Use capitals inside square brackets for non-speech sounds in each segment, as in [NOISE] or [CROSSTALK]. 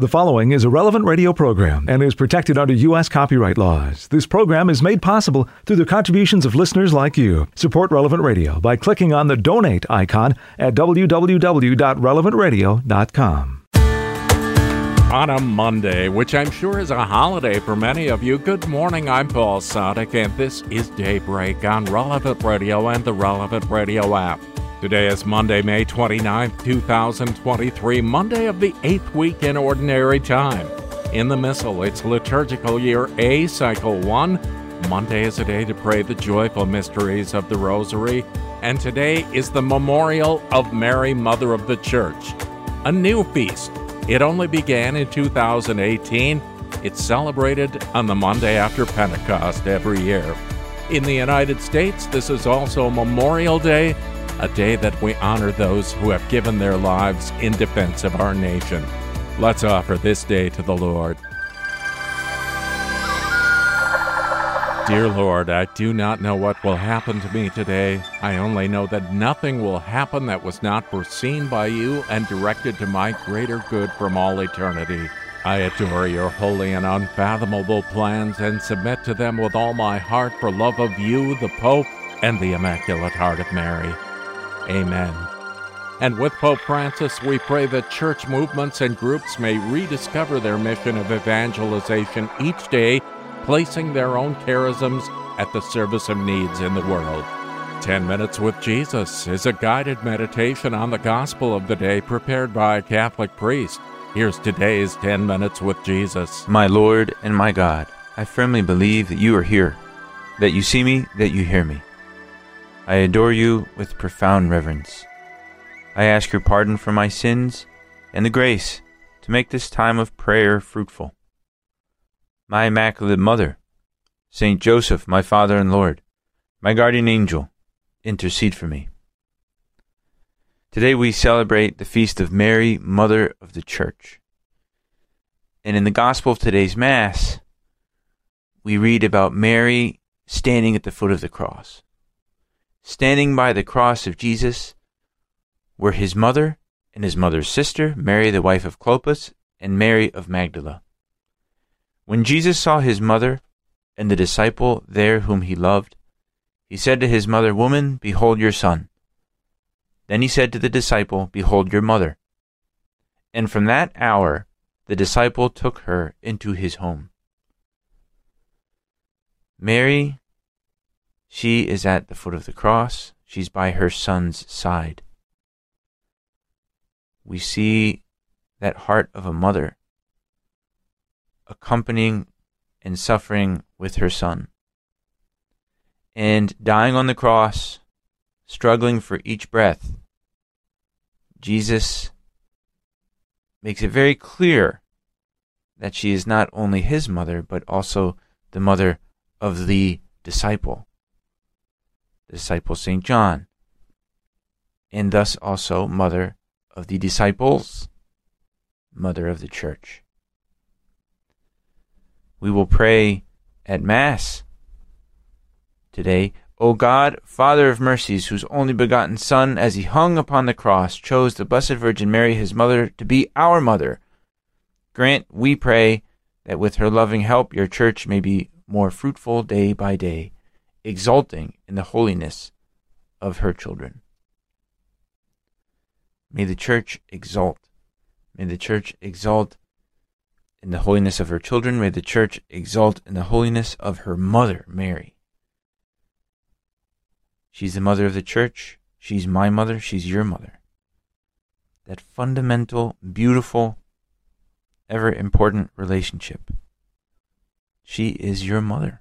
The following is a relevant radio program and is protected under U.S. copyright laws. This program is made possible through the contributions of listeners like you. Support Relevant Radio by clicking on the donate icon at www.relevantradio.com. On a Monday, which I'm sure is a holiday for many of you, good morning. I'm Paul Sadek, and this is Daybreak on Relevant Radio and the Relevant Radio app. Today is Monday, May 29, 2023, Monday of the eighth week in Ordinary Time. In the Missal, it's liturgical year A, cycle 1. Monday is a day to pray the joyful mysteries of the Rosary, and today is the memorial of Mary, Mother of the Church. A new feast. It only began in 2018. It's celebrated on the Monday after Pentecost every year. In the United States, this is also Memorial Day a day that we honor those who have given their lives in defense of our nation. Let's offer this day to the Lord. Dear Lord, I do not know what will happen to me today. I only know that nothing will happen that was not foreseen by you and directed to my greater good from all eternity. I adore your holy and unfathomable plans and submit to them with all my heart for love of you, the Pope, and the Immaculate Heart of Mary. Amen. And with Pope Francis, we pray that church movements and groups may rediscover their mission of evangelization each day, placing their own charisms at the service of needs in the world. 10 Minutes with Jesus is a guided meditation on the gospel of the day prepared by a Catholic priest. Here's today's 10 Minutes with Jesus. My Lord and my God, I firmly believe that you are here, that you see me, that you hear me. I adore you with profound reverence. I ask your pardon for my sins and the grace to make this time of prayer fruitful. My Immaculate Mother, Saint Joseph, my Father and Lord, my guardian angel, intercede for me. Today we celebrate the feast of Mary, Mother of the Church. And in the Gospel of today's Mass, we read about Mary standing at the foot of the cross. Standing by the cross of Jesus were his mother and his mother's sister, Mary the wife of Clopas, and Mary of Magdala. When Jesus saw his mother and the disciple there whom he loved, he said to his mother, Woman, behold your son. Then he said to the disciple, Behold your mother. And from that hour the disciple took her into his home. Mary she is at the foot of the cross. She's by her son's side. We see that heart of a mother accompanying and suffering with her son. And dying on the cross, struggling for each breath, Jesus makes it very clear that she is not only his mother, but also the mother of the disciple the disciple St. John, and thus also mother of the disciples, mother of the church. We will pray at Mass today. O God, Father of mercies, whose only begotten Son, as he hung upon the cross, chose the Blessed Virgin Mary, his mother, to be our mother, grant, we pray, that with her loving help your church may be more fruitful day by day exulting in the holiness of her children. May the church exult. May the church exult in the holiness of her children. May the church exult in the holiness of her mother, Mary. She's the mother of the church. She's my mother. She's your mother. That fundamental, beautiful, ever important relationship. She is your mother.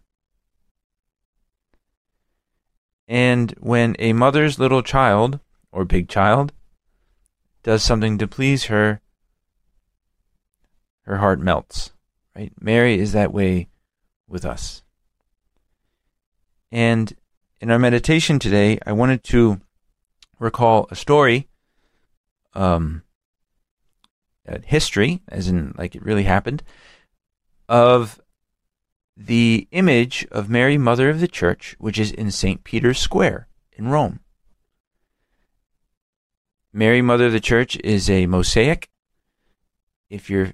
And when a mother's little child, or big child, does something to please her, her heart melts. Right? Mary is that way with us. And in our meditation today, I wanted to recall a story, um, a history, as in like it really happened, of the image of Mary, Mother of the Church, which is in St. Peter's Square in Rome. Mary, Mother of the Church, is a mosaic. If you're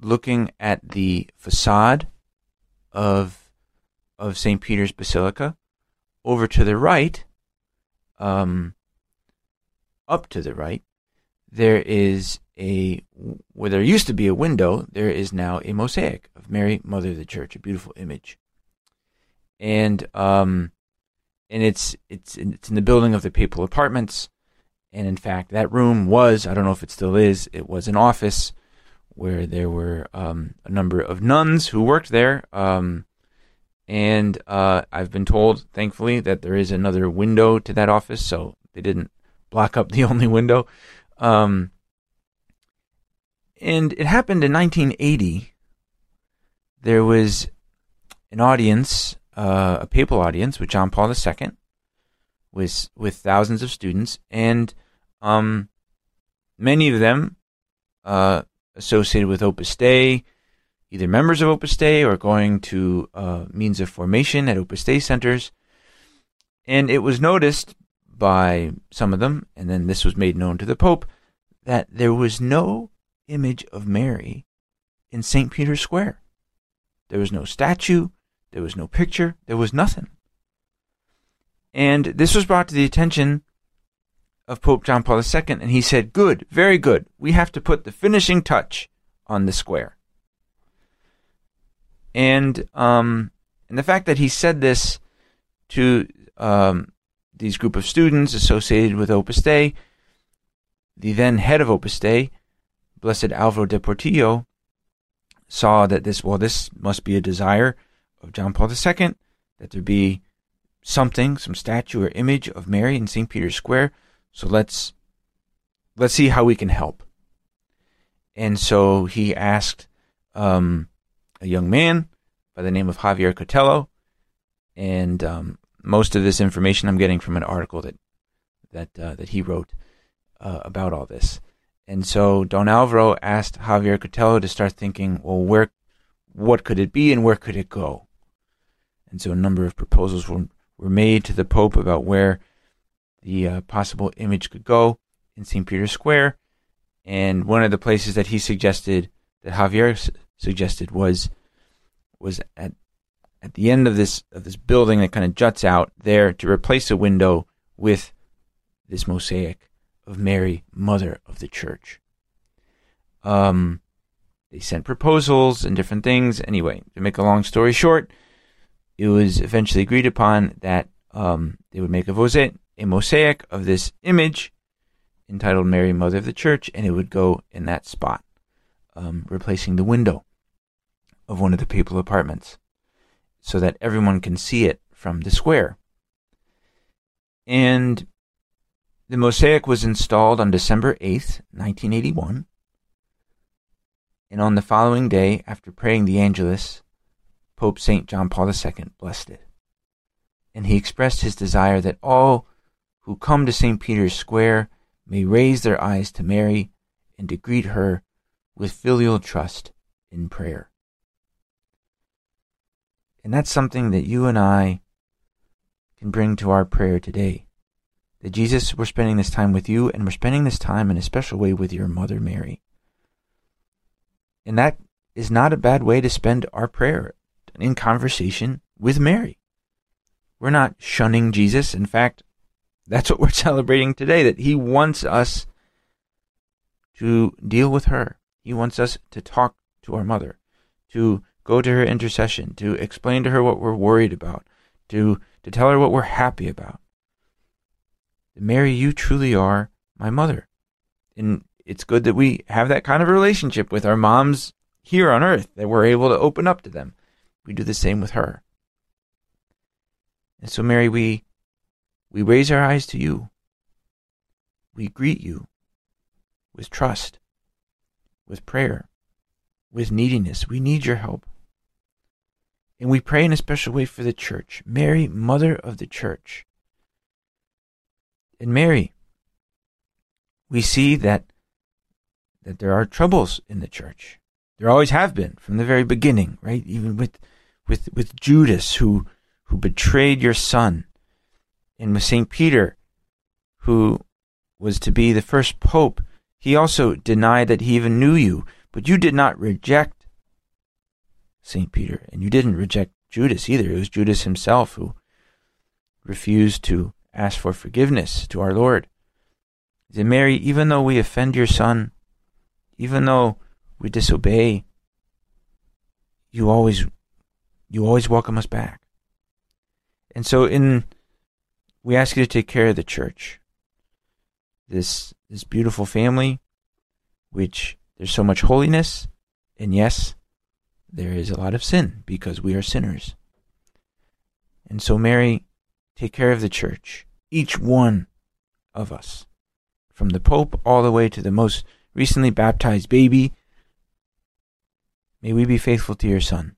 looking at the facade of of St. Peter's Basilica. Over to the right, um, up to the right, there is a where there used to be a window, there is now a mosaic of Mary, Mother of the Church, a beautiful image. And um, and it's it's it's in the building of the papal apartments. And in fact, that room was I don't know if it still is. It was an office where there were um, a number of nuns who worked there. Um, and uh, I've been told, thankfully, that there is another window to that office, so they didn't block up the [LAUGHS] only window. Um, and it happened in 1980. There was an audience, uh, a papal audience with John Paul II, with with thousands of students, and um, many of them uh, associated with Opus Dei, either members of Opus Dei or going to uh, means of formation at Opus Dei centers. And it was noticed by some of them, and then this was made known to the Pope, that there was no image of Mary in St. Peter's Square. There was no statue, there was no picture, there was nothing. And this was brought to the attention of Pope John Paul II, and he said, Good, very good. We have to put the finishing touch on the square. And um, and the fact that he said this to um, these group of students associated with Opus Dei, the then head of Opus Dei, Blessed Alvaro del Portillo, saw that this well this must be a desire of John Paul II that there be something, some statue or image of Mary in St. Peter's Square. So let's let's see how we can help. And so he asked um, a young man by the name of Javier Cotelo, and um, most of this information I'm getting from an article that that uh, that he wrote uh, about all this. And so Don Alvaro asked Javier Cotelo to start thinking, well, where, what could it be, and where could it go? And so a number of proposals were were made to the Pope about where the uh, possible image could go in St. Peter's Square. And one of the places that he suggested, that Javier suggested, was was at at the end of this of this building that kind of juts out there to replace a window with this mosaic of Mary, Mother of the Church. Um, they sent proposals and different things. Anyway, to make a long story short, it was eventually agreed upon that um, they would make a, mosaic, a mosaic of this image entitled Mary, Mother of the Church, and it would go in that spot, um, replacing the window of one of the papal apartments so that everyone can see it from the square. And the mosaic was installed on December 8th, 1981. And on the following day, after praying the Angelus, Pope St. John Paul II blessed it. And he expressed his desire that all who come to St. Peter's Square may raise their eyes to Mary and to greet her with filial trust in prayer. And that's something that you and I can bring to our prayer today. That Jesus, we're spending this time with you, and we're spending this time in a special way with your mother, Mary. And that is not a bad way to spend our prayer in conversation with Mary. We're not shunning Jesus. In fact, that's what we're [LAUGHS] celebrating today, that he wants us to deal with her. He wants us to talk to our mother, to go to her intercession, to explain to her what we're worried about, to, to tell her what we're happy about. Mary, you truly are my mother. And it's good that we have that kind of relationship with our moms here on earth, that we're able to open up to them. We do the same with her. And so, Mary, we, we raise our eyes to you. We greet you with trust, with prayer, with neediness. We need your help. And we pray in a special way for the church. Mary, Mother of the Church. And Mary, we see that that there are troubles in the church. There always have been from the very beginning, right? Even with with with Judas who who betrayed your son, and with Saint Peter, who was to be the first pope. He also denied that he even knew you. But you did not reject St. Peter, and you didn't reject Judas either. It was Judas himself who refused to ask for forgiveness to our Lord. He said, Mary, even though we offend your son, even though we disobey, you always you always welcome us back. And so in we ask you to take care of the church. This this beautiful family, which there's so much holiness, and yes, there is a lot of sin because we are sinners. And so, Mary, take care of the church, each one of us, from the Pope all the way to the most recently baptized baby. May we be faithful to your Son.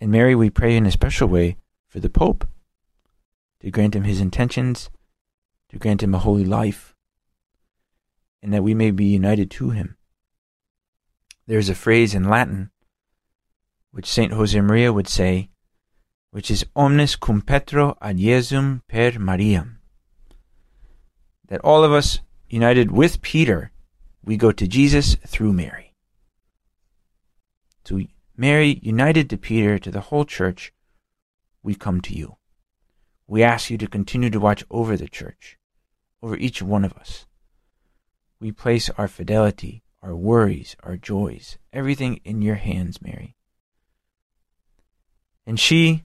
And Mary, we pray in a special way for the Pope to grant him his intentions, to grant him a holy life, and that we may be united to him. There's a phrase in Latin which St. Josemaria would say, which is omnes cum petro ad Jesum per Mariam. That all of us, united with Peter, we go to Jesus through Mary. So, Mary, united to Peter, to the whole church, we come to you. We ask you to continue to watch over the church, over each one of us. We place our fidelity, our worries, our joys, everything in your hands, Mary. And she,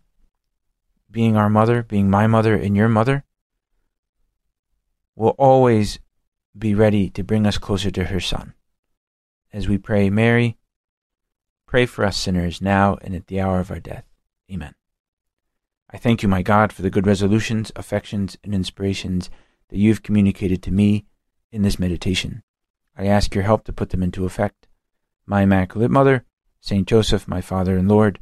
being our mother, being my mother and your mother, will always be ready to bring us closer to her Son. As we pray, Mary, pray for us sinners now and at the hour of our death. Amen. I thank you, my God, for the good resolutions, affections, and inspirations that you have communicated to me in this meditation. I ask your help to put them into effect. My Immaculate Mother, Saint Joseph, my Father and Lord,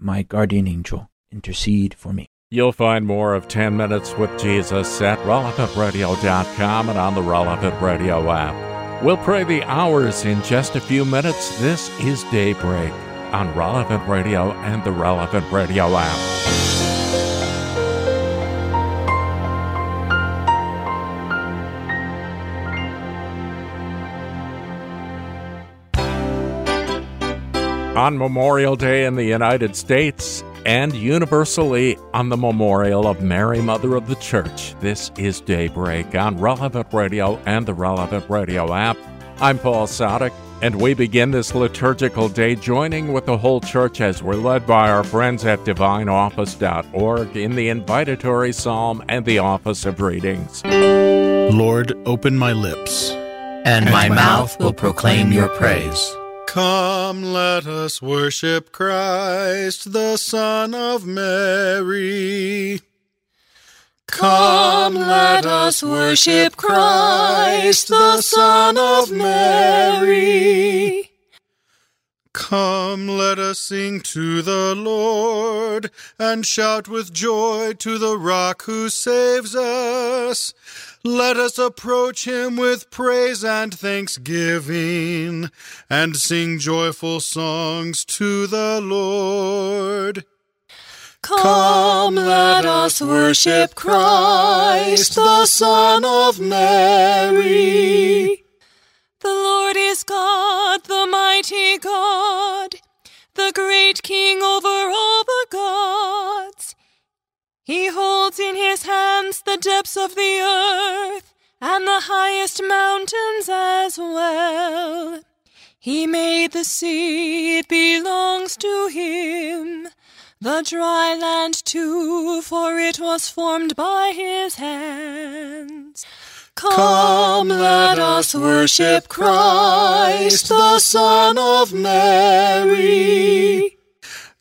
my guardian angel, intercede for me. You'll find more of 10 Minutes with Jesus at relevantradio.com and on the Relevant Radio app. We'll pray the hours in just a few minutes. This is Daybreak on Relevant Radio and the Relevant Radio app. On Memorial Day in the United States and universally on the memorial of Mary, Mother of the Church. This is Daybreak on Relevant Radio and the Relevant Radio app. I'm Paul Sadek, and we begin this liturgical day joining with the whole church as we're led by our friends at divineoffice.org in the invitatory psalm and the office of readings. Lord, open my lips, and my mouth will proclaim your praise. Come, let us worship Christ, the Son of Mary. Come, let us worship Christ, the Son of Mary. Come, let us sing to the Lord, and shout with joy to the rock who saves us. Let us approach him with praise and thanksgiving, and sing joyful songs to the Lord. Come, let us worship Christ, the Son of Mary. The Lord is God, the mighty God, the great King over all the gods. He holds in his hands the depths of the earth and the highest mountains as well. He made the sea, it belongs to him. The dry land too, for it was formed by his hands. Come, let us worship Christ, the Son of Mary.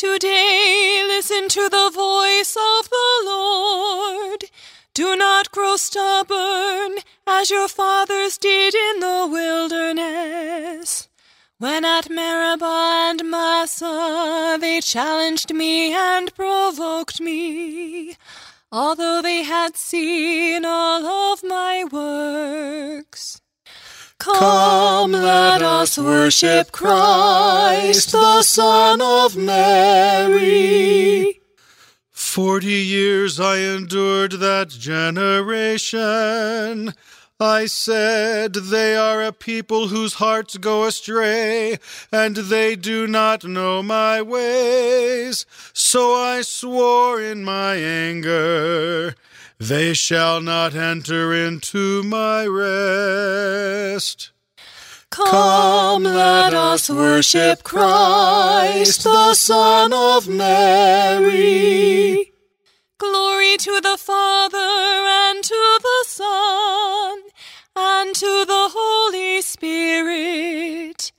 Today listen to the voice of the Lord. Do not grow stubborn as your fathers did in the wilderness. When at Meribah and Massah they challenged me and provoked me, although they had seen all of my works. Come, let us worship Christ, the Son of Mary. Forty years I endured that generation. I said, They are a people whose hearts go astray, and they do not know my ways. So I swore in my anger, They shall not enter into my rest. Come, let us worship Christ, the Son of Mary. Glory to the Father, and to the Son, and to the Holy Spirit.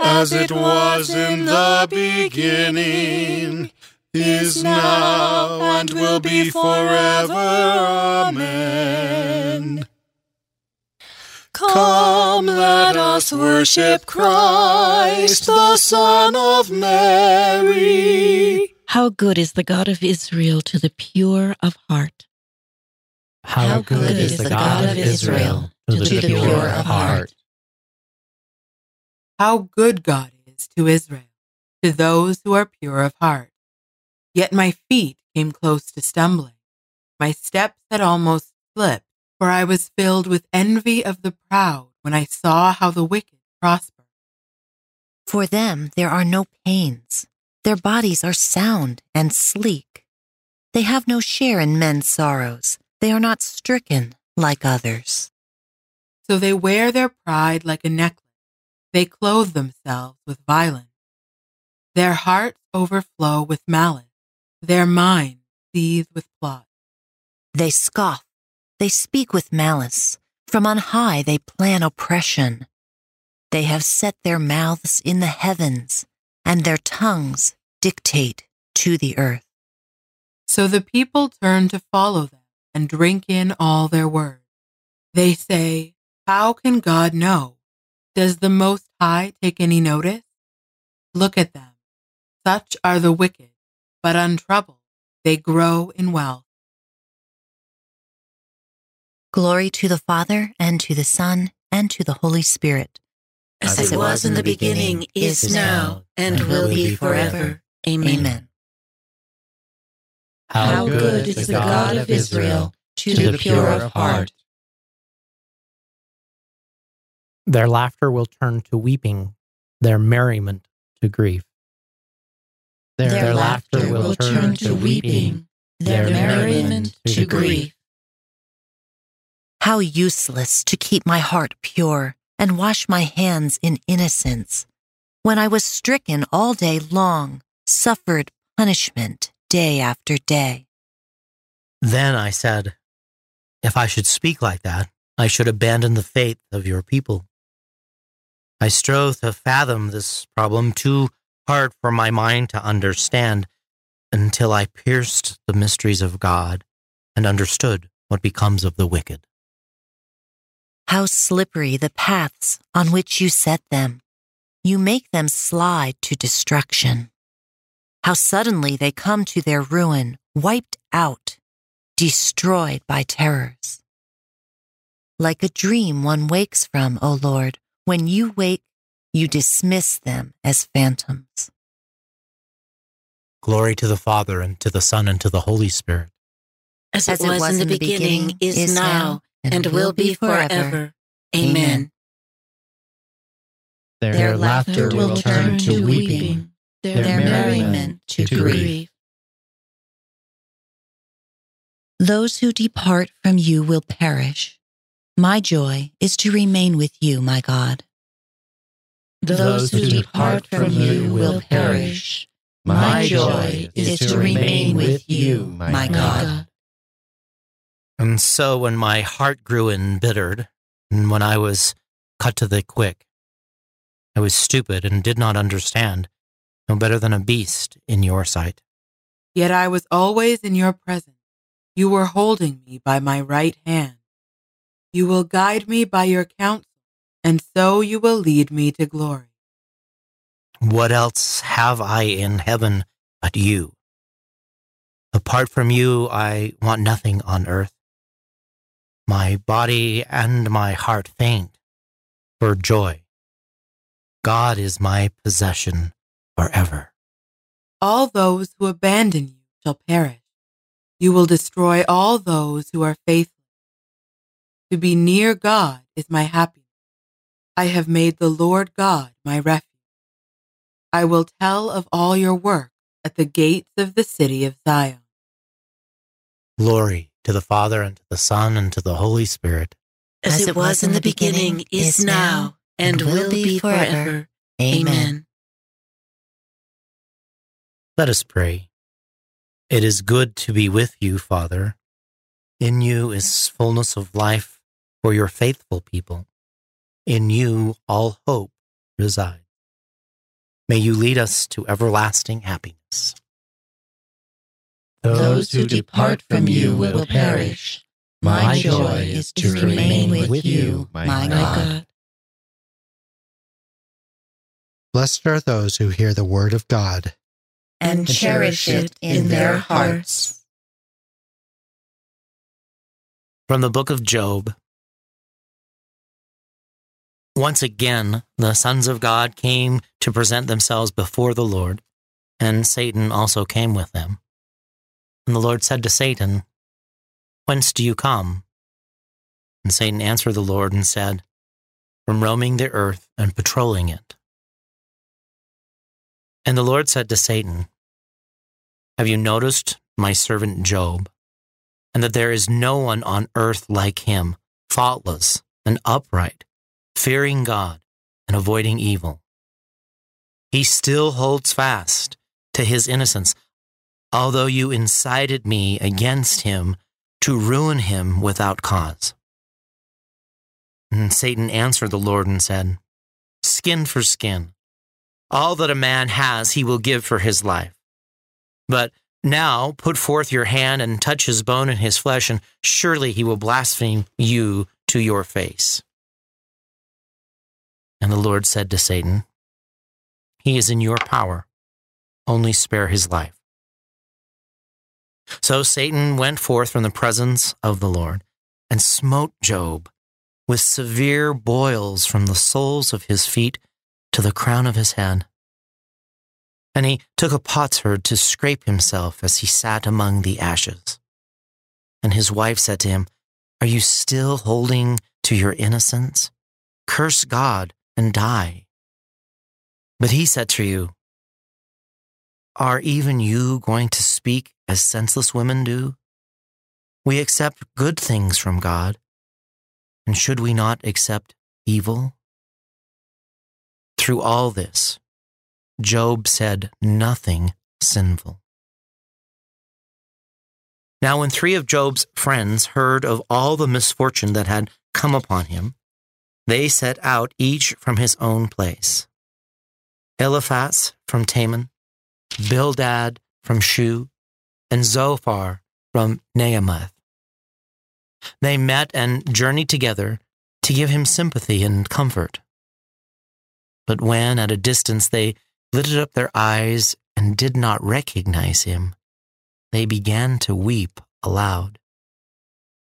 As it was in the beginning, is now, and will be forever. Amen. Come, let us worship Christ, the Son of Mary. How good is the God of Israel to the pure of heart. How good is the God of Israel to the pure of heart. How good God is to Israel, to those who are pure of heart. Yet my feet came close to stumbling. My steps had almost slipped, for I was filled with envy of the proud when I saw how the wicked prosper. For them there are no pains. Their bodies are sound and sleek. They have no share in men's sorrows. They are not stricken like others. So they wear their pride like a necklace. They clothe themselves with violence. Their hearts overflow with malice. Their minds seethe with plot. They scoff. They speak with malice. From on high they plan oppression. They have set their mouths in the heavens, and their tongues dictate to the earth. So the people turn to follow them and drink in all their words. They say, How can God know? Does the Most High take any notice? Look at them. Such are the wicked, but untroubled, they grow in wealth. Glory to the Father, and to the Son, and to the Holy Spirit. As, As it was in the beginning, is now, and will be forever. Amen. Amen. How good is the God of Israel to the pure of heart. Their laughter will turn to weeping, their merriment to grief. Their, their laughter will turn to weeping, their merriment to grief. How useless to keep my heart pure and wash my hands in innocence, when I was stricken all day long, suffered punishment day after day. Then I said, If I should speak like that, I should abandon the faith of your people. I strove to fathom this problem too hard for my mind to understand until I pierced the mysteries of God and understood what becomes of the wicked. How slippery the paths on which you set them. You make them slide to destruction. How suddenly they come to their ruin, wiped out, destroyed by terrors. Like a dream one wakes from, O Lord, when you wake, you dismiss them as phantoms. Glory to the Father, and to the Son, and to the Holy Spirit. As, As it, was, was in the beginning, beginning is, is now, and, and will be forever. Amen. Their, their laughter will turn to weeping, their, their merriment to grief. Those who depart from you will perish. My joy is to remain with you, my God. Those who depart from you will perish. My joy is to remain with you, my God. And so when my heart grew embittered, and when I was cut to the quick, I was stupid and did not understand, no better than a beast in your sight. Yet I was always in your presence. You were holding me by my right hand. You will guide me by your counsel, and so you will lead me to glory. What else have I in heaven but you? Apart from you, I want nothing on earth. My body and my heart faint for joy. God is my possession forever. All those who abandon you shall perish. You will destroy all those who are faithful. To be near God is my happiness. I have made the Lord God my refuge. I will tell of all your work at the gates of the city of Zion. Glory to the Father, and to the Son, and to the Holy Spirit. As it was in the beginning, is now, and will be forever. Amen. Let us pray. It is good to be with you, Father. In you is fullness of life for your faithful people. In you all hope resides. May you lead us to everlasting happiness. Those who depart from you will perish. My joy is to remain with you, my God. Blessed are those who hear the word of God and cherish it in their hearts. From the book of Job. Once again, the sons of God came to present themselves before the Lord, and Satan also came with them. And the Lord said to Satan, Whence do you come? And Satan answered the Lord and said, From roaming the earth and patrolling it. And the Lord said to Satan, Have you noticed my servant Job, and that there is no one on earth like him, faultless and upright, fearing God and avoiding evil? He still holds fast to his innocence, although you incited me against him to ruin him without cause. And Satan answered the Lord and said, Skin for skin. All that a man has, he will give for his life. But now put forth your hand and touch his bone and his flesh, and surely he will blaspheme you to your face. And the Lord said to Satan, He is in your power. Only spare his life. So Satan went forth from the presence of the Lord and smote Job with severe boils from the soles of his feet to the crown of his head. And he took a potsherd to scrape himself as he sat among the ashes. And his wife said to him, Are you still holding to your innocence? Curse God and die. But he said to you, Are even you going to speak as senseless women do? We accept good things from God, and should we not accept evil? Through all this, Job said nothing sinful. Now, when three of Job's friends heard of all the misfortune that had come upon him, they set out each from his own place. Eliphaz from Teman, Bildad from Shuh, and Zophar from Naamath. They met and journeyed together to give him sympathy and comfort. But when at a distance they lifted up their eyes and did not recognize him, they began to weep aloud.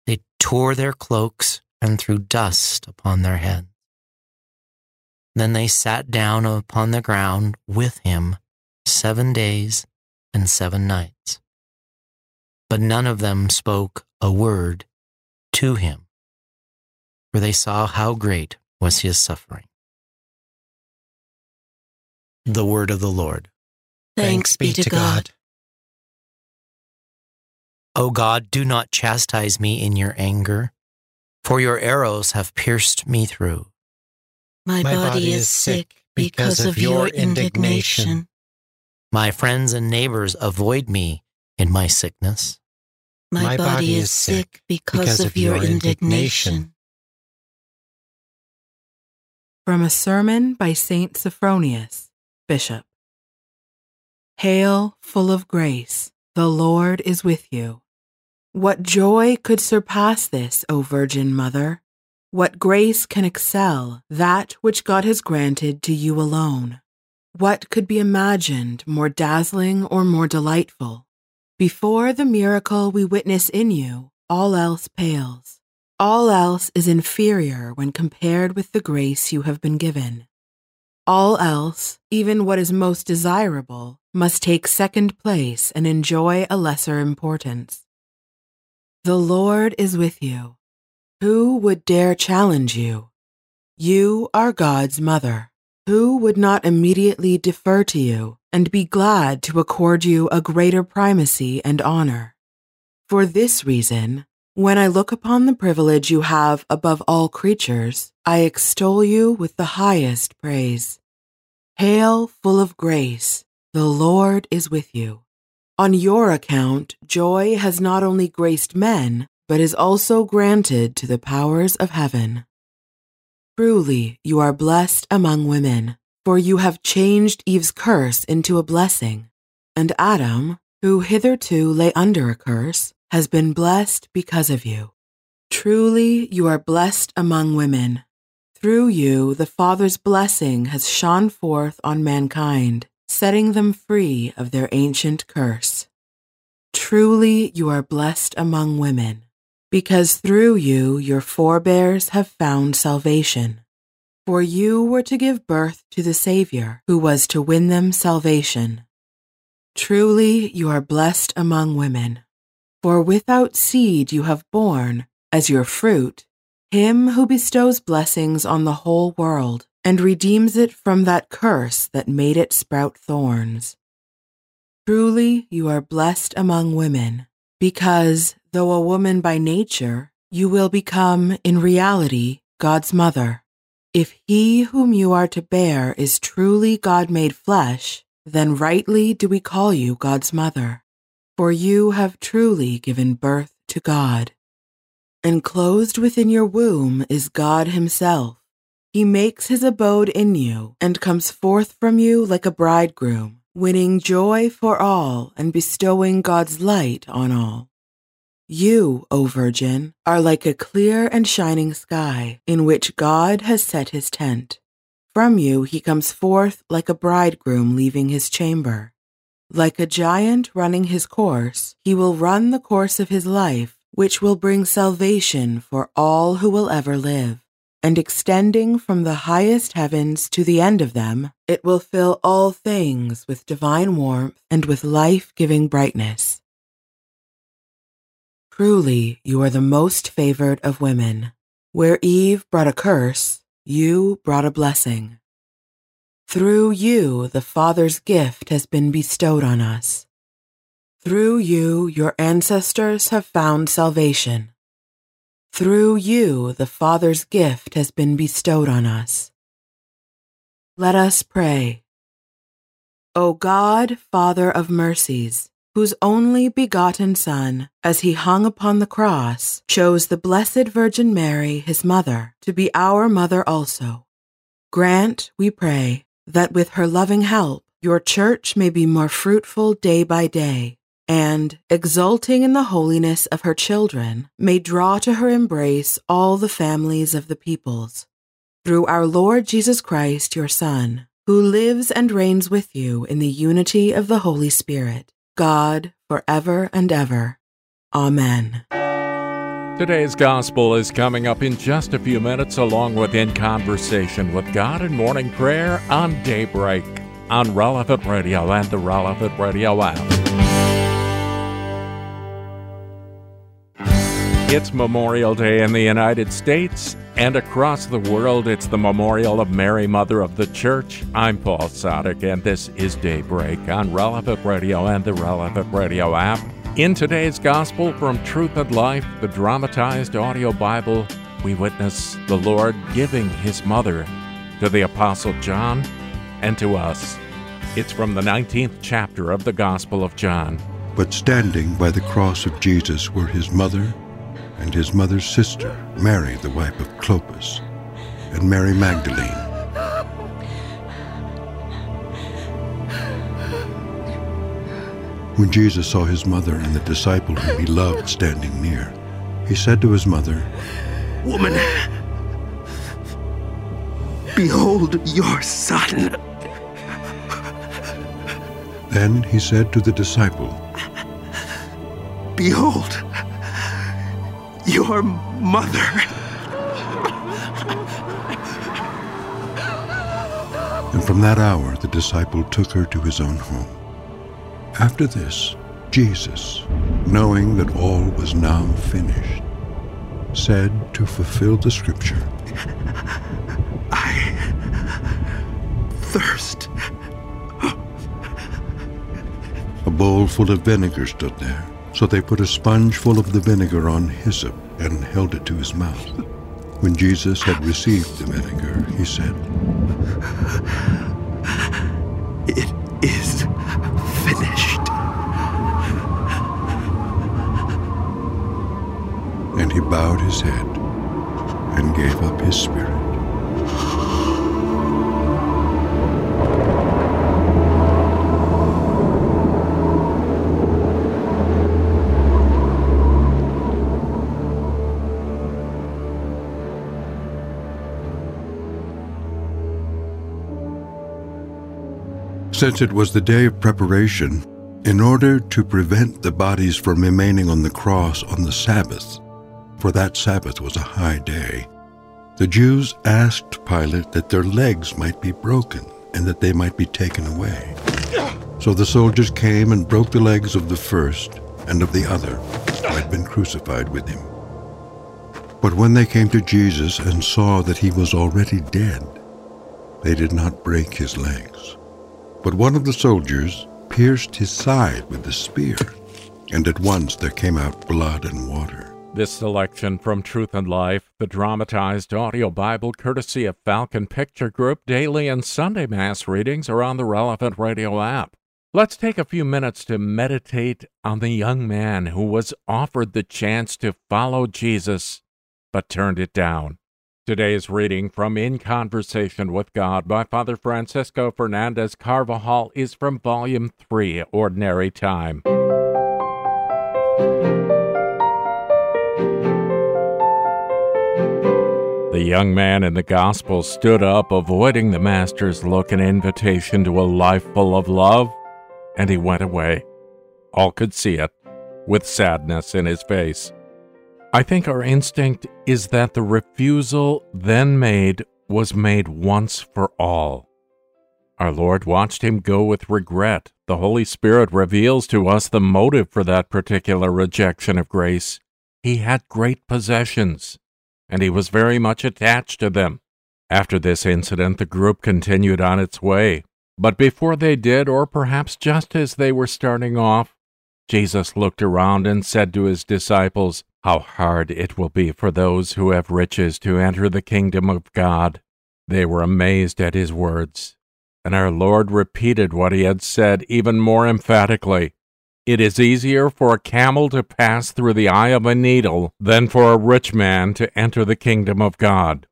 They tore their cloaks and threw dust upon their heads. Then they sat down upon the ground with him seven days and seven nights. But none of them spoke a word to him, for they saw how great was his suffering. The word of the Lord. Thanks be to God. O God, do not chastise me in your anger, for your arrows have pierced me through. My, My body is sick because of your indignation. My friends and neighbors avoid me in my sickness. My body is sick because of your indignation. From a sermon by Saint Sophronius, Bishop. Hail, full of grace, the Lord is with you. What joy could surpass this, O Virgin Mother? What grace can excel that which God has granted to you alone? What could be imagined more dazzling or more delightful? Before the miracle we witness in you, all else pales. All else is inferior when compared with the grace you have been given. All else, even what is most desirable, must take second place and enjoy a lesser importance. The Lord is with you. Who would dare challenge you? You are God's mother. Who would not immediately defer to you and be glad to accord you a greater primacy and honor? For this reason, when I look upon the privilege you have above all creatures, I extol you with the highest praise. Hail, full of grace, the Lord is with you. On your account, joy has not only graced men, but is also granted to the powers of heaven. Truly, you are blessed among women, for you have changed Eve's curse into a blessing, and Adam, who hitherto lay under a curse, has been blessed because of you. Truly, you are blessed among women. Through you, the Father's blessing has shone forth on mankind, setting them free of their ancient curse. Truly, you are blessed among women because through you your forebears have found salvation. For you were to give birth to the Savior, who was to win them salvation. Truly you are blessed among women, for without seed you have borne, as your fruit, him who bestows blessings on the whole world and redeems it from that curse that made it sprout thorns. Truly you are blessed among women, because Though a woman by nature, you will become, in reality, God's mother. If he whom you are to bear is truly God made flesh, then rightly do we call you God's mother, for you have truly given birth to God. Enclosed within your womb is God Himself. He makes His abode in you and comes forth from you like a bridegroom, winning joy for all and bestowing God's light on all. You, O Virgin, are like a clear and shining sky in which God has set his tent. From you he comes forth like a bridegroom leaving his chamber. Like a giant running his course, he will run the course of his life, which will bring salvation for all who will ever live. And extending from the highest heavens to the end of them, it will fill all things with divine warmth and with life giving brightness. Truly, you are the most favored of women. Where Eve brought a curse, you brought a blessing. Through you, the Father's gift has been bestowed on us. Through you, your ancestors have found salvation. Through you, the Father's gift has been bestowed on us. Let us pray. O God, Father of mercies, whose only begotten Son, as he hung upon the cross, chose the Blessed Virgin Mary, his mother, to be our mother also. Grant, we pray, that with her loving help, your church may be more fruitful day by day, and, exulting in the holiness of her children, may draw to her embrace all the families of the peoples. Through our Lord Jesus Christ, your Son, who lives and reigns with you in the unity of the Holy Spirit, God, forever and ever. Amen. Today's gospel is coming up in just a few minutes, along with In Conversation with God and Morning Prayer on Daybreak on Relevant Radio and the Relevant Radio app. It's Memorial Day in the United States and across the world. It's the memorial of Mary, Mother of the Church. I'm Paul Sadek, and this is Daybreak on Relevant Radio and the Relevant Radio app. In today's Gospel from Truth and Life, the dramatized audio Bible, we witness the Lord giving His mother to the Apostle John and to us. It's from the 19th chapter of the Gospel of John. But standing by the cross of Jesus were His mother and his mother's sister, Mary, the wife of Clopas, and Mary Magdalene. When Jesus saw his mother and the disciple whom he loved standing near, he said to his mother, Woman, behold your son. Then he said to the disciple, Behold, your mother. And from that hour the disciple took her to his own home. After this, Jesus, knowing that all was now finished, said to fulfill the scripture, I thirst. A bowl full of vinegar stood there. So they put a sponge full of the vinegar on hyssop and held it to his mouth. When Jesus had received the vinegar, he said, It is finished. And he bowed his head and gave up his spirit. Since it was the day of preparation, in order to prevent the bodies from remaining on the cross on the Sabbath, for that Sabbath was a high day, the Jews asked Pilate that their legs might be broken and that they might be taken away. So the soldiers came and broke the legs of the first and of the other who had been crucified with him. But when they came to Jesus and saw that he was already dead, they did not break his legs. But one of the soldiers pierced his side with a spear, and at once there came out blood and water. This selection from Truth and Life, the dramatized audio Bible courtesy of Falcon Picture Group, daily and Sunday Mass readings are on the relevant radio app. Let's take a few minutes to meditate on the young man who was offered the chance to follow Jesus but turned it down. Today's reading from In Conversation with God by Father Francisco Fernandez Carvajal is from Volume 3, Ordinary Time. The young man in the Gospel stood up, avoiding the Master's look and invitation to a life full of love, and he went away. All could see it, with sadness in his face. I think our instinct is that the refusal then made was made once for all. Our Lord watched him go with regret. The Holy Spirit reveals to us the motive for that particular rejection of grace. He had great possessions, and he was very much attached to them. After this incident, the group continued on its way. But before they did, or perhaps just as they were starting off, Jesus looked around and said to his disciples, How hard it will be for those who have riches to enter the kingdom of God. They were amazed at his words. And our Lord repeated what he had said even more emphatically. It is easier for a camel to pass through the eye of a needle than for a rich man to enter the kingdom of God.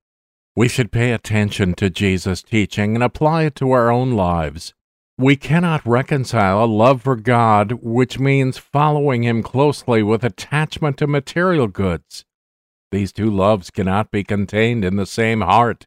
We should pay attention to Jesus' teaching and apply it to our own lives. We cannot reconcile a love for God, which means following Him closely, with attachment to material goods. These two loves cannot be contained in the same heart.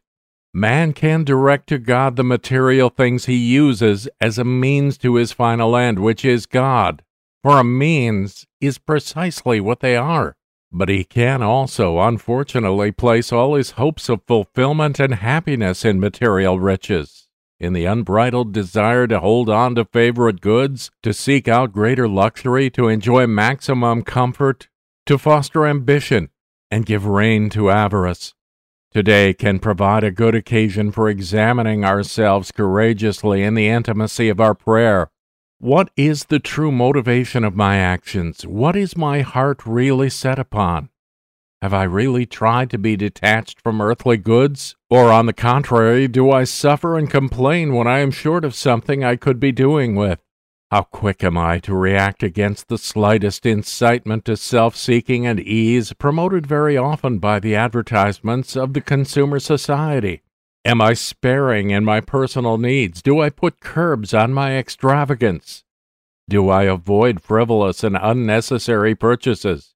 Man can direct to God the material things he uses as a means to his final end, which is God. For a means is precisely what they are. But he can also, unfortunately, place all his hopes of fulfillment and happiness in material riches. In the unbridled desire to hold on to favorite goods, to seek out greater luxury, to enjoy maximum comfort, to foster ambition, and give rein to avarice today can provide a good occasion for examining ourselves courageously in the intimacy of our prayer. What is the true motivation of my actions? What is my heart really set upon? Have I really tried to be detached from earthly goods? Or, on the contrary, do I suffer and complain when I am short of something I could be doing with? How quick am I to react against the slightest incitement to self seeking and ease promoted very often by the advertisements of the consumer society? Am I sparing in my personal needs? Do I put curbs on my extravagance? Do I avoid frivolous and unnecessary purchases?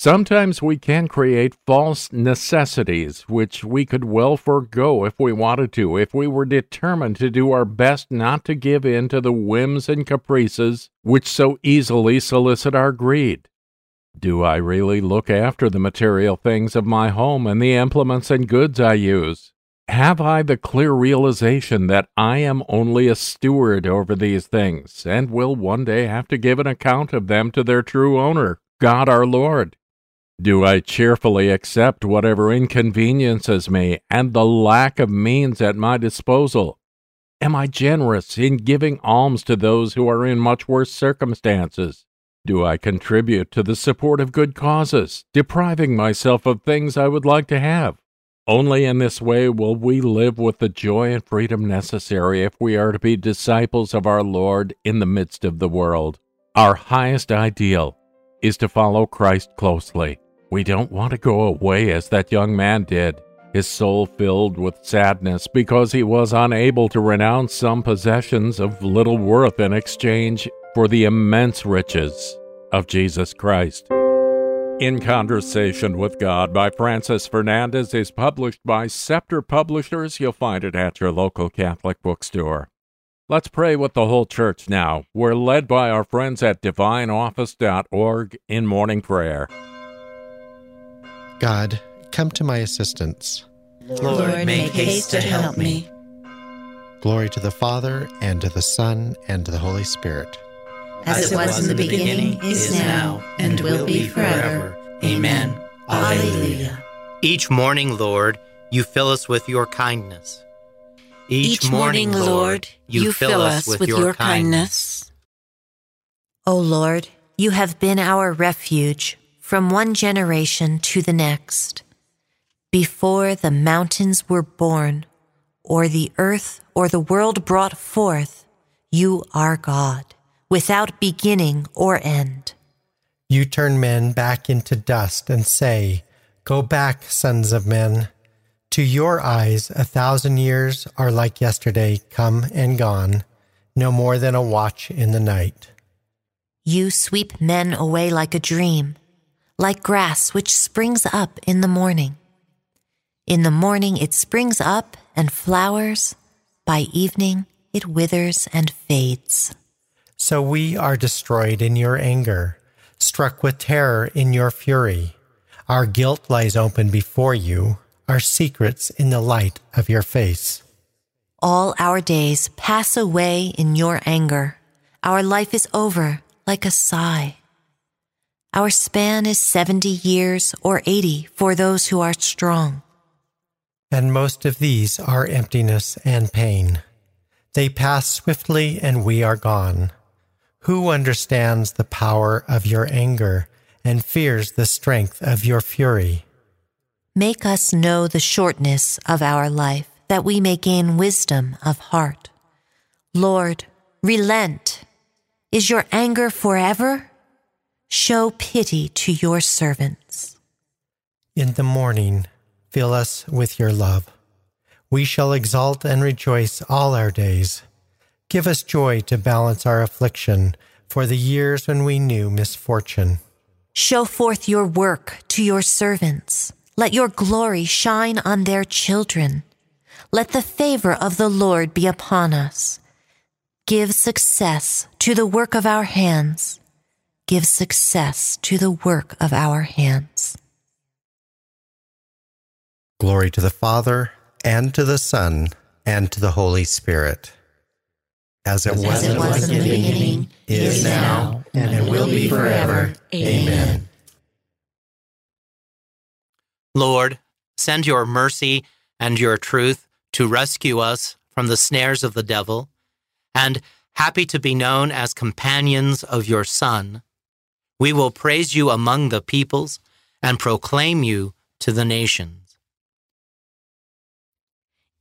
Sometimes we can create false necessities, which we could well forego if we wanted to, if we were determined to do our best not to give in to the whims and caprices which so easily solicit our greed. Do I really look after the material things of my home and the implements and goods I use? Have I the clear realization that I am only a steward over these things, and will one day have to give an account of them to their true owner, God our Lord? Do I cheerfully accept whatever inconveniences me and the lack of means at my disposal? Am I generous in giving alms to those who are in much worse circumstances? Do I contribute to the support of good causes, depriving myself of things I would like to have? Only in this way will we live with the joy and freedom necessary if we are to be disciples of our Lord in the midst of the world. Our highest ideal is to follow Christ closely. We don't want to go away as that young man did, his soul filled with sadness because he was unable to renounce some possessions of little worth in exchange for the immense riches of Jesus Christ. In Conversation with God by Francis Fernandez is published by Scepter Publishers. You'll find it at your local Catholic bookstore. Let's pray with the whole church now. We're led by our friends at divineoffice.org in morning prayer. God, come to my assistance. Lord, make haste to help me. Glory to the Father, and to the Son, and to the Holy Spirit. As it was in the beginning, is now, and will be forever. Amen. Alleluia. Each morning, Lord, you fill us with your kindness. Each morning, Lord, you fill us with your kindness. O Lord, you have been our refuge from one generation to the next. Before the mountains were born, or the earth or the world brought forth, you are God, without beginning or end. You turn men back into dust and say, Go back, sons of men. To your eyes, a thousand years are like yesterday, come and gone, no more than a watch in the night. You sweep men away like a dream, like grass which springs up in the morning. In the morning it springs up and flowers, by evening it withers and fades. So we are destroyed in your anger, struck with terror in your fury. Our guilt lies open before you, our secrets in the light of your face. All our days pass away in your anger. Our life is over like a sigh. Our span is 70 years or 80 for those who are strong. And most of these are emptiness and pain. They pass swiftly and we are gone. Who understands the power of your anger and fears the strength of your fury? Make us know the shortness of our life, that we may gain wisdom of heart. Lord, relent. Is your anger forever? Show pity to your servants. In the morning, fill us with your love. We shall exult and rejoice all our days. Give us joy to balance our affliction for the years when we knew misfortune. Show forth your work to your servants. Let your glory shine on their children. Let the favor of the Lord be upon us. Give success to the work of our hands. Give success to the work of our hands. Glory to the Father, and to the Son, and to the Holy Spirit. As it, As was, it was in the beginning, is now, and it will be forever. Amen. Lord, send your mercy and your truth to rescue us from the snares of the devil, and happy to be known as companions of your Son, we will praise you among the peoples and proclaim you to the nations.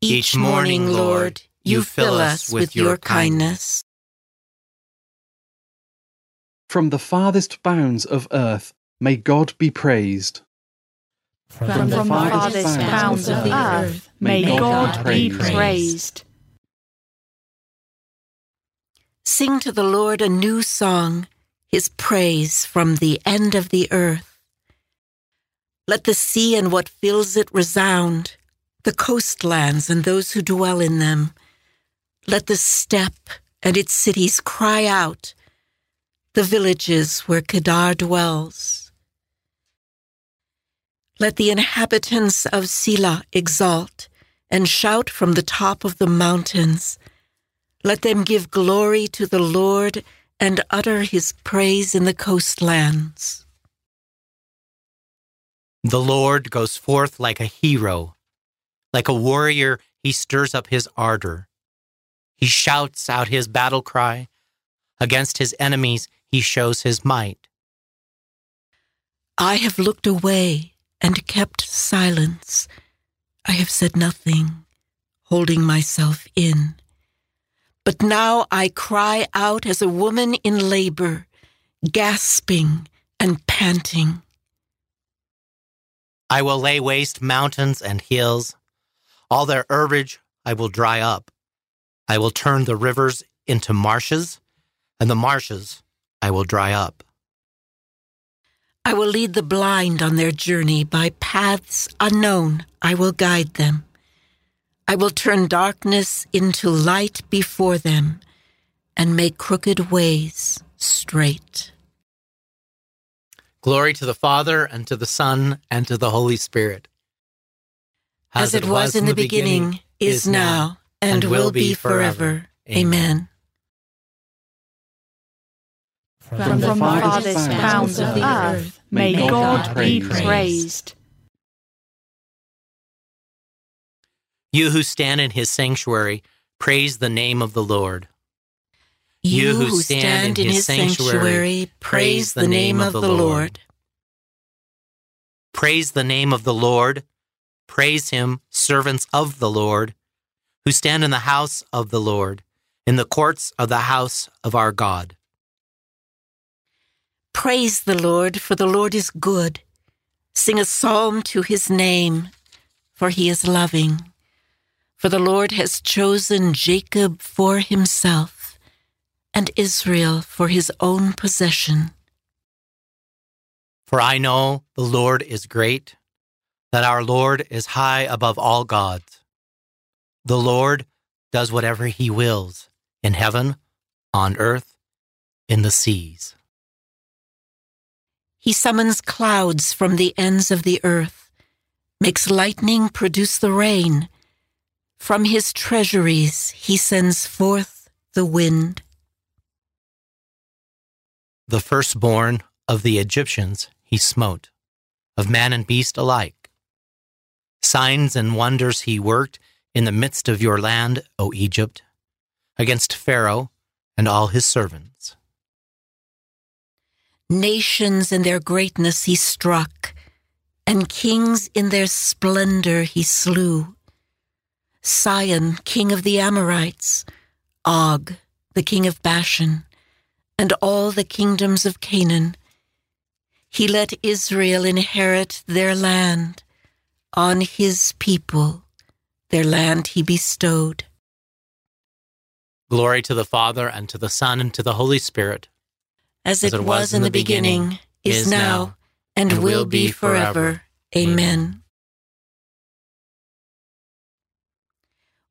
Each morning, Lord, you fill us with your kindness. From the farthest bounds of earth, may God be praised. From the farthest bounds of the earth, may God be praised. Sing to the Lord a new song, his praise from the end of the earth. Let the sea and what fills it resound, the coastlands and those who dwell in them. Let the steppe and its cities cry out, the villages where Kedar dwells. Let the inhabitants of Sela exalt and shout from the top of the mountains. Let them give glory to the Lord and utter his praise in the coastlands. The Lord goes forth like a hero. Like a warrior, he stirs up his ardor. He shouts out his battle cry. Against his enemies, he shows his might. I have looked away and kept silence. I have said nothing, holding myself in. But now I cry out as a woman in labor, gasping and panting. I will lay waste mountains and hills. All their herbage I will dry up. I will turn the rivers into marshes, and the marshes I will dry up. I will lead the blind on their journey by paths unknown. I will guide them. I will turn darkness into light before them and make crooked ways straight. Glory to the Father, and to the Son, and to the Holy Spirit. As, it was in the beginning, is now, and will be forever. Amen. From the farthest bounds of the earth, may God be praised. You who stand in his sanctuary, praise the name of the Lord. You who stand in his sanctuary, praise the name of the Lord. Praise the name of the Lord. Praise him, servants of the Lord, who stand in the house of the Lord, in the courts of the house of our God. Praise the Lord, for the Lord is good. Sing a psalm to his name, for he is loving. For the Lord has chosen Jacob for himself, and Israel for his own possession. For I know the Lord is great, that our Lord is high above all gods. The Lord does whatever he wills, in heaven, on earth, in the seas. He summons clouds from the ends of the earth, makes lightning produce the rain. From his treasuries he sends forth the wind. The firstborn of the Egyptians he smote, of man and beast alike. Signs and wonders he worked in the midst of your land, O Egypt, against Pharaoh and all his servants. Nations in their greatness he struck, and kings in their splendor he slew. Sihon, king of the Amorites, Og, the king of Bashan, and all the kingdoms of Canaan. He let Israel inherit their land. On his people, their land he bestowed. Glory to the Father, and to the Son, and to the Holy Spirit. As it, was, in the beginning, is now, and, will be forever. Amen.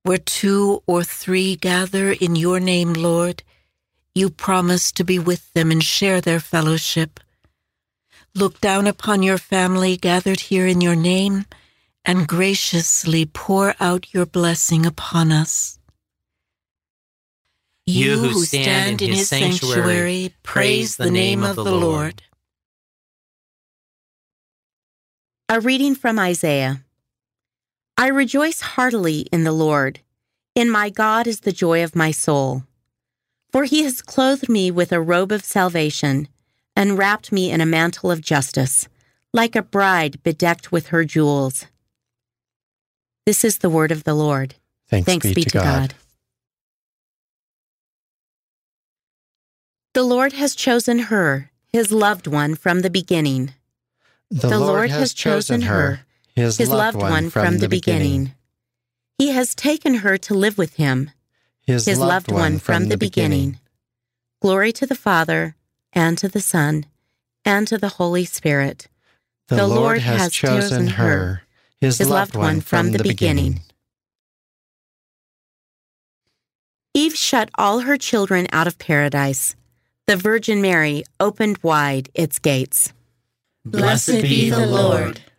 Where two or three gather in your name, Lord, you promise to be with them and share their fellowship. Look down upon your family gathered here in your name and graciously pour out your blessing upon us. You who stand in his sanctuary, praise the name of the Lord. A reading from Isaiah. I rejoice heartily in the Lord. In my God is the joy of my soul. For he has clothed me with a robe of salvation and wrapped me in a mantle of justice, like a bride bedecked with her jewels. This is the word of the Lord. Thanks, Thanks be, be, to God. God. The Lord has chosen her, his loved one, from the beginning. The, the Lord, Lord has chosen her, his, his loved, loved one, from, from the beginning. beginning. He has taken her to live with him, his, his loved, loved one, from, from the beginning. beginning. Glory to the Father, and to the Son, and to the Holy Spirit, The, Lord has chosen her, his, loved one, from the beginning. Eve shut all her children out of paradise. The Virgin Mary opened wide its gates. Blessed be the Lord,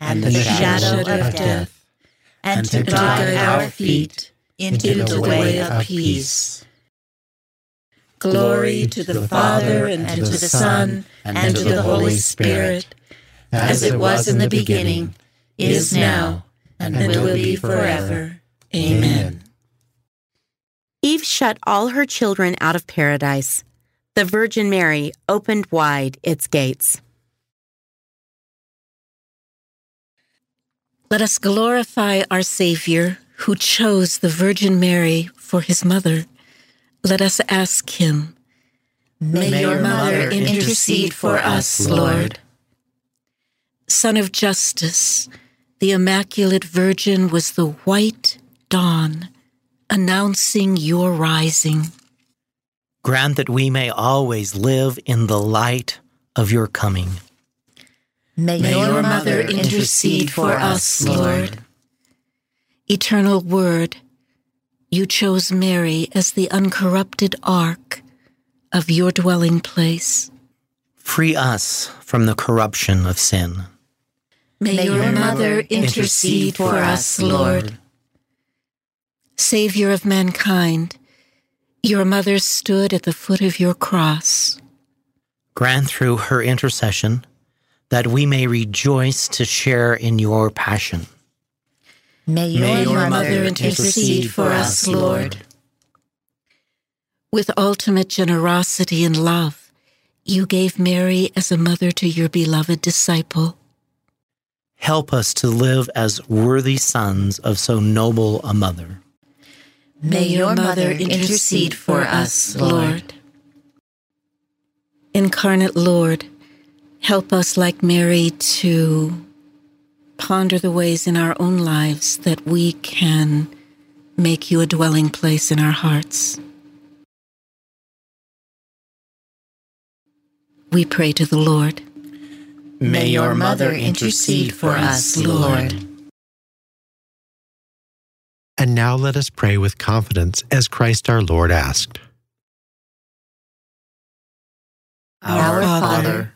and the shadow of death, and to guide our feet into the way of peace. Glory to the Father, and to the Son, and to the Holy Spirit, as it was in the beginning, is now, and will be forever. Amen. Eve shut all her children out of paradise. The Virgin Mary opened wide its gates. Let us glorify our Savior, who chose the Virgin Mary for his mother. Let us ask him. May your mother intercede for us, Lord. Sun of justice, the Immaculate Virgin was the white dawn announcing your rising. Grant that we may always live in the light of your coming. May, may your mother intercede for us, Lord. Eternal Word, you chose Mary as the uncorrupted ark of your dwelling place. Free us from the corruption of sin. May your mother intercede for us, Lord. Savior of mankind, your mother stood at the foot of your cross. Grant through her intercession that we may rejoice to share in your passion. May your, May your mother intercede for us, Lord. With ultimate generosity and love, you gave Mary as a mother to your beloved disciple. Help us to live as worthy sons of so noble a mother. May your mother intercede for us, Lord. Incarnate Lord, help us like Mary to ponder the ways in our own lives that we can make you a dwelling place in our hearts. We pray to the Lord. May your mother intercede for us, Lord. And now let us pray with confidence as Christ our Lord asked. Our Father,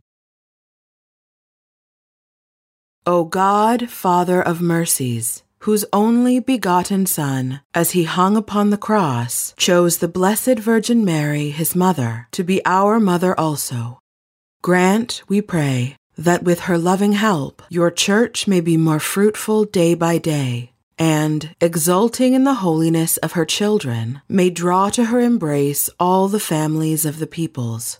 O God, Father of mercies, whose only begotten Son, as he hung upon the cross, chose the Blessed Virgin Mary, his mother, to be our mother also. Grant, we pray, that with her loving help, your church may be more fruitful day by day, and, exulting in the holiness of her children, may draw to her embrace all the families of the peoples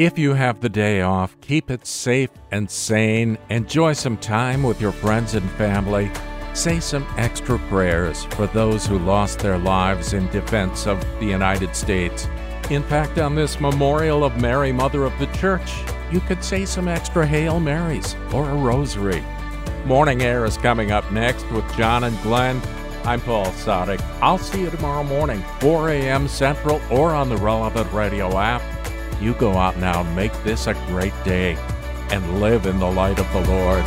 If you have the day off, keep it safe and sane. Enjoy some time with your friends and family. Say some extra prayers for those who lost their lives in defense of the United States. In fact, on this memorial of Mary, Mother of the Church, you could say some extra Hail Marys or a rosary. Morning Air is coming up next with John and Glenn. I'm Paul Sadek. I'll see you tomorrow morning, 4 a.m. Central, or on the relevant radio app. You go out now make this a great day and live in the light of the Lord.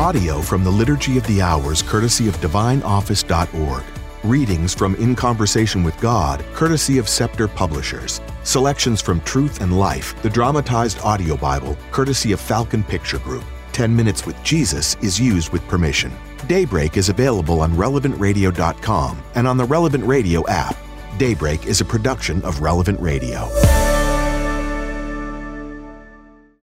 Audio from the Liturgy of the Hours, courtesy of DivineOffice.org. Readings from In Conversation with God, courtesy of Scepter Publishers. Selections from Truth and Life, the dramatized audio Bible, courtesy of Falcon Picture Group. 10 Minutes with Jesus is used with permission. Daybreak is available on relevantradio.com and on the Relevant Radio app. Daybreak is a production of Relevant Radio.